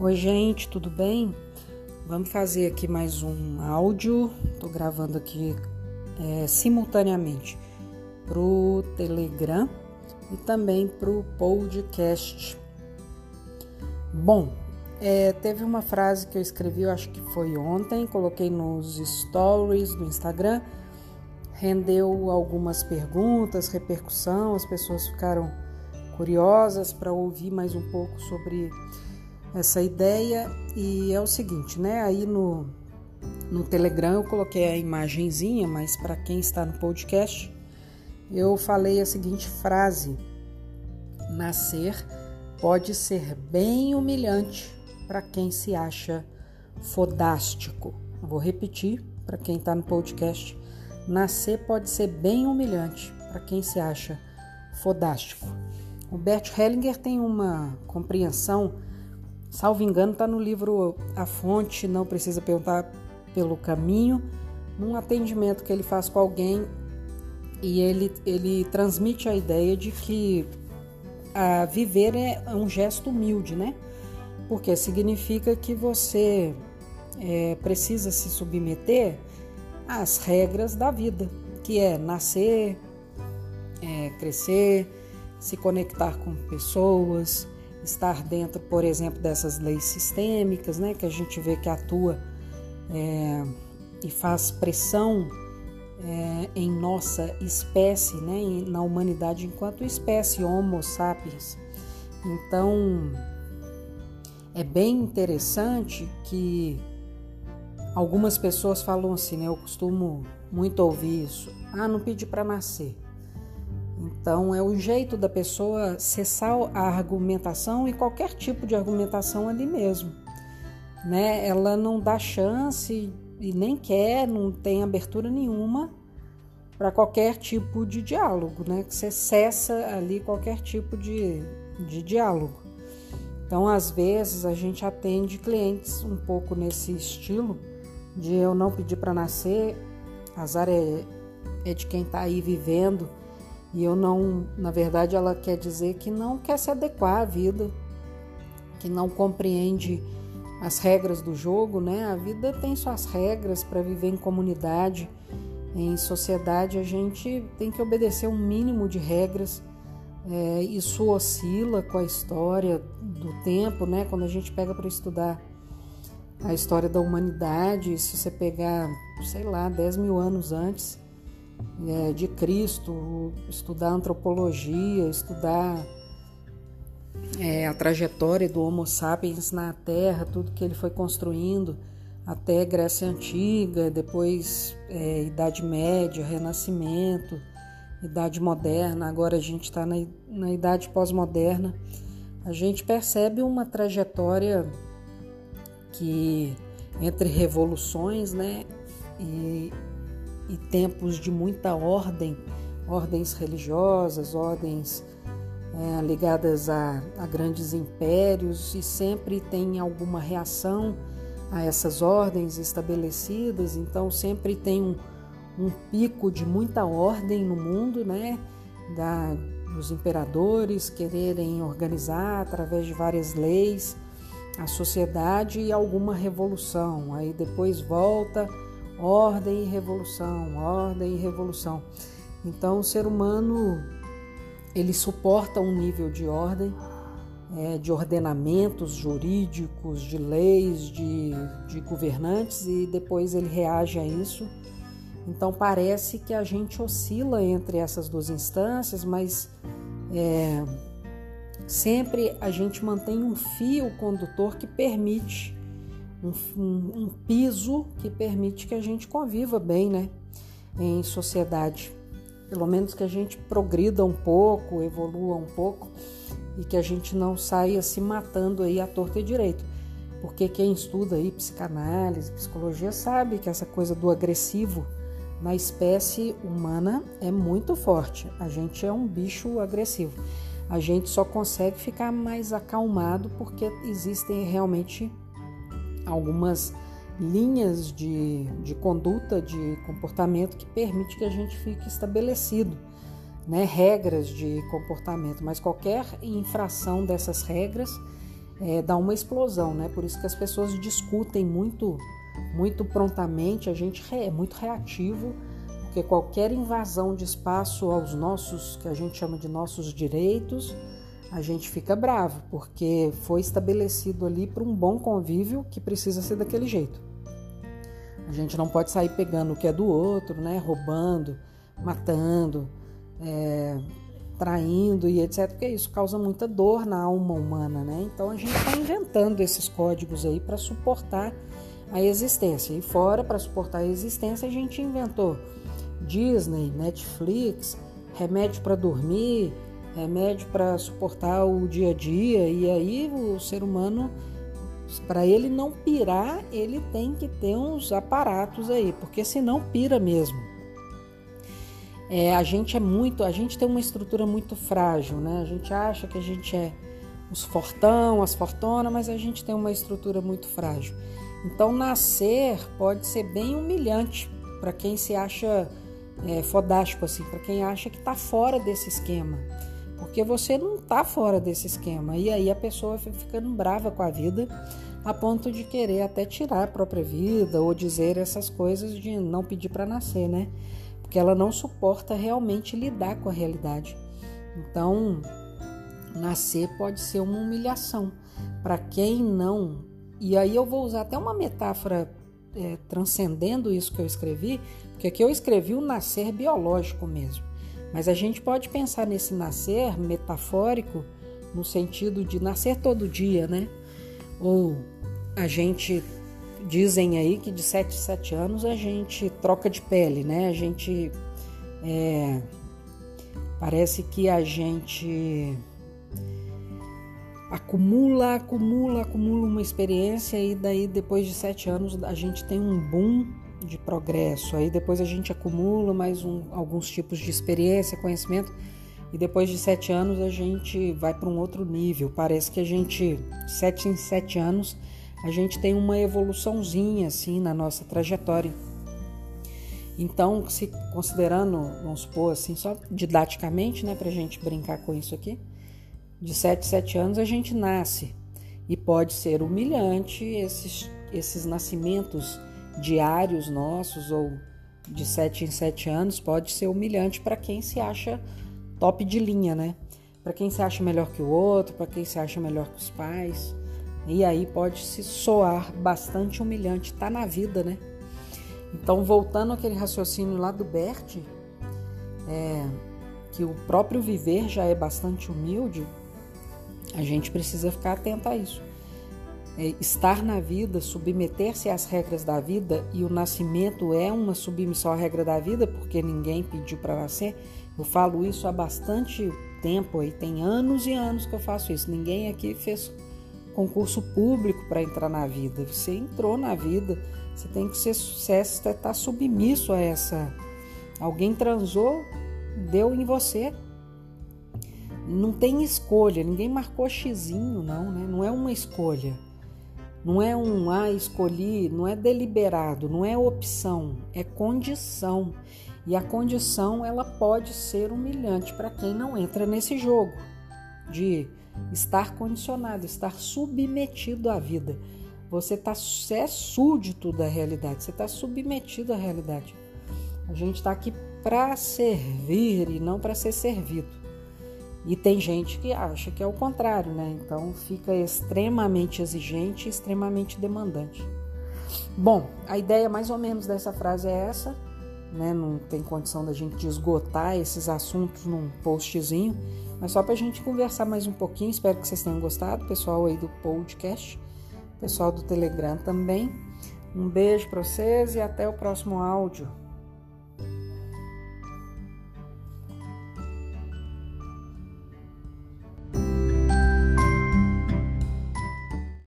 Oi, gente, tudo bem? Vamos fazer aqui mais um áudio. Estou gravando aqui é, simultaneamente para o Telegram e também para o podcast. Bom, é, teve uma frase que eu escrevi, eu acho que foi ontem, coloquei nos stories do Instagram, rendeu algumas perguntas, repercussão, as pessoas ficaram curiosas para ouvir mais um pouco sobre essa ideia e é o seguinte, né? Aí no, no Telegram eu coloquei a imagenzinha, mas para quem está no podcast, eu falei a seguinte frase: Nascer pode ser bem humilhante para quem se acha fodástico. vou repetir para quem está no podcast: Nascer pode ser bem humilhante para quem se acha fodástico. O Bert Hellinger tem uma compreensão Salvo engano, está no livro A Fonte, não precisa perguntar pelo caminho, num atendimento que ele faz com alguém e ele, ele transmite a ideia de que a viver é um gesto humilde, né? Porque significa que você é, precisa se submeter às regras da vida, que é nascer, é, crescer, se conectar com pessoas, estar dentro, por exemplo, dessas leis sistêmicas, né, que a gente vê que atua é, e faz pressão é, em nossa espécie, né, na humanidade enquanto espécie Homo sapiens. Então, é bem interessante que algumas pessoas falam assim, né, eu costumo muito ouvir isso. Ah, não pedi para nascer. Então, é o jeito da pessoa cessar a argumentação e qualquer tipo de argumentação ali mesmo. Né? Ela não dá chance e nem quer, não tem abertura nenhuma para qualquer tipo de diálogo, né? Que você cessa ali qualquer tipo de, de diálogo. Então, às vezes, a gente atende clientes um pouco nesse estilo de eu não pedir para nascer, azar é, é de quem está aí vivendo e eu não, na verdade, ela quer dizer que não quer se adequar à vida, que não compreende as regras do jogo, né? A vida tem suas regras para viver em comunidade, em sociedade, a gente tem que obedecer um mínimo de regras. É, isso oscila com a história do tempo, né? Quando a gente pega para estudar a história da humanidade, se você pegar, sei lá, 10 mil anos antes, é, de Cristo, estudar antropologia, estudar é, a trajetória do Homo sapiens na Terra, tudo que ele foi construindo até Grécia Antiga, depois é, Idade Média, Renascimento, Idade Moderna, agora a gente está na, na Idade Pós-Moderna. A gente percebe uma trajetória que entre revoluções, né, e e tempos de muita ordem, ordens religiosas, ordens é, ligadas a, a grandes impérios, e sempre tem alguma reação a essas ordens estabelecidas, então sempre tem um, um pico de muita ordem no mundo, né? Da, dos imperadores quererem organizar através de várias leis a sociedade e alguma revolução. Aí depois volta ordem e revolução, ordem e revolução. Então, o ser humano ele suporta um nível de ordem, é, de ordenamentos jurídicos, de leis, de, de governantes e depois ele reage a isso. Então, parece que a gente oscila entre essas duas instâncias, mas é, sempre a gente mantém um fio condutor que permite um, um, piso que permite que a gente conviva bem, né, em sociedade. Pelo menos que a gente progrida um pouco, evolua um pouco e que a gente não saia se matando aí à torta e direito. Porque quem estuda aí psicanálise, psicologia sabe que essa coisa do agressivo na espécie humana é muito forte. A gente é um bicho agressivo. A gente só consegue ficar mais acalmado porque existem realmente algumas linhas de, de conduta, de comportamento que permite que a gente fique estabelecido, né? regras de comportamento, mas qualquer infração dessas regras é, dá uma explosão, né? Por isso que as pessoas discutem muito, muito prontamente, a gente é muito reativo, porque qualquer invasão de espaço aos nossos, que a gente chama de nossos direitos, a gente fica bravo, porque foi estabelecido ali para um bom convívio que precisa ser daquele jeito. A gente não pode sair pegando o que é do outro, né? Roubando, matando, é, traindo e etc. Porque isso causa muita dor na alma humana, né? Então a gente está inventando esses códigos aí para suportar a existência. E fora, para suportar a existência, a gente inventou Disney, Netflix, remédio para dormir, remédio para suportar o dia a dia. E aí o ser humano, para ele não pirar, ele tem que ter uns aparatos aí, porque senão pira mesmo. É, a gente é muito, a gente tem uma estrutura muito frágil, né? A gente acha que a gente é os fortão, as fortonas, mas a gente tem uma estrutura muito frágil. Então nascer pode ser bem humilhante para quem se acha é, fodástico assim, para quem acha que está fora desse esquema, porque você não está fora desse esquema e aí a pessoa fica ficando brava com a vida a ponto de querer até tirar a própria vida ou dizer essas coisas de não pedir para nascer, né? porque ela não suporta realmente lidar com a realidade. Então, nascer pode ser uma humilhação para quem não. E aí eu vou usar até uma metáfora é, transcendendo isso que eu escrevi, porque aqui eu escrevi o nascer biológico mesmo. Mas a gente pode pensar nesse nascer metafórico no sentido de nascer todo dia, né? Ou a gente dizem aí que de 7 em 7 anos a gente troca de pele, né? A gente é, parece que a gente acumula, acumula, acumula uma experiência e daí depois de sete anos a gente tem um boom de progresso. Aí depois a gente acumula mais um, alguns tipos de experiência, conhecimento e depois de sete anos a gente vai para um outro nível. Parece que a gente sete em sete anos a gente tem uma evoluçãozinha assim na nossa trajetória. Então, se considerando, vamos supor assim, só didaticamente, né, para a gente brincar com isso aqui, de 7 7 anos a gente nasce e pode ser humilhante esses, esses nascimentos diários nossos ou de 7 em 7 anos pode ser humilhante para quem se acha top de linha, né? Para quem se acha melhor que o outro, para quem se acha melhor que os pais. E aí pode se soar bastante humilhante, tá na vida, né? Então, voltando àquele raciocínio lá do Bert, é, que o próprio viver já é bastante humilde, a gente precisa ficar atento a isso. É, estar na vida, submeter-se às regras da vida, e o nascimento é uma submissão à regra da vida, porque ninguém pediu para nascer. Eu falo isso há bastante tempo, e tem anos e anos que eu faço isso. Ninguém aqui fez concurso público para entrar na vida. Você entrou na vida, você tem que ser sucesso, estar tá submisso a essa. Alguém transou, deu em você. Não tem escolha, ninguém marcou xizinho, não, né? Não é uma escolha. Não é um ah, escolhi, não é deliberado, não é opção, é condição. E a condição ela pode ser humilhante para quem não entra nesse jogo de estar condicionado, estar submetido à vida. Você, tá, você é súdito da realidade, você está submetido à realidade. A gente está aqui para servir e não para ser servido. E tem gente que acha que é o contrário, né? Então fica extremamente exigente extremamente demandante. Bom, a ideia mais ou menos dessa frase é essa, né? Não tem condição da gente esgotar esses assuntos num postzinho, mas só para a gente conversar mais um pouquinho, espero que vocês tenham gostado, pessoal aí do podcast, pessoal do Telegram também. Um beijo para vocês e até o próximo áudio.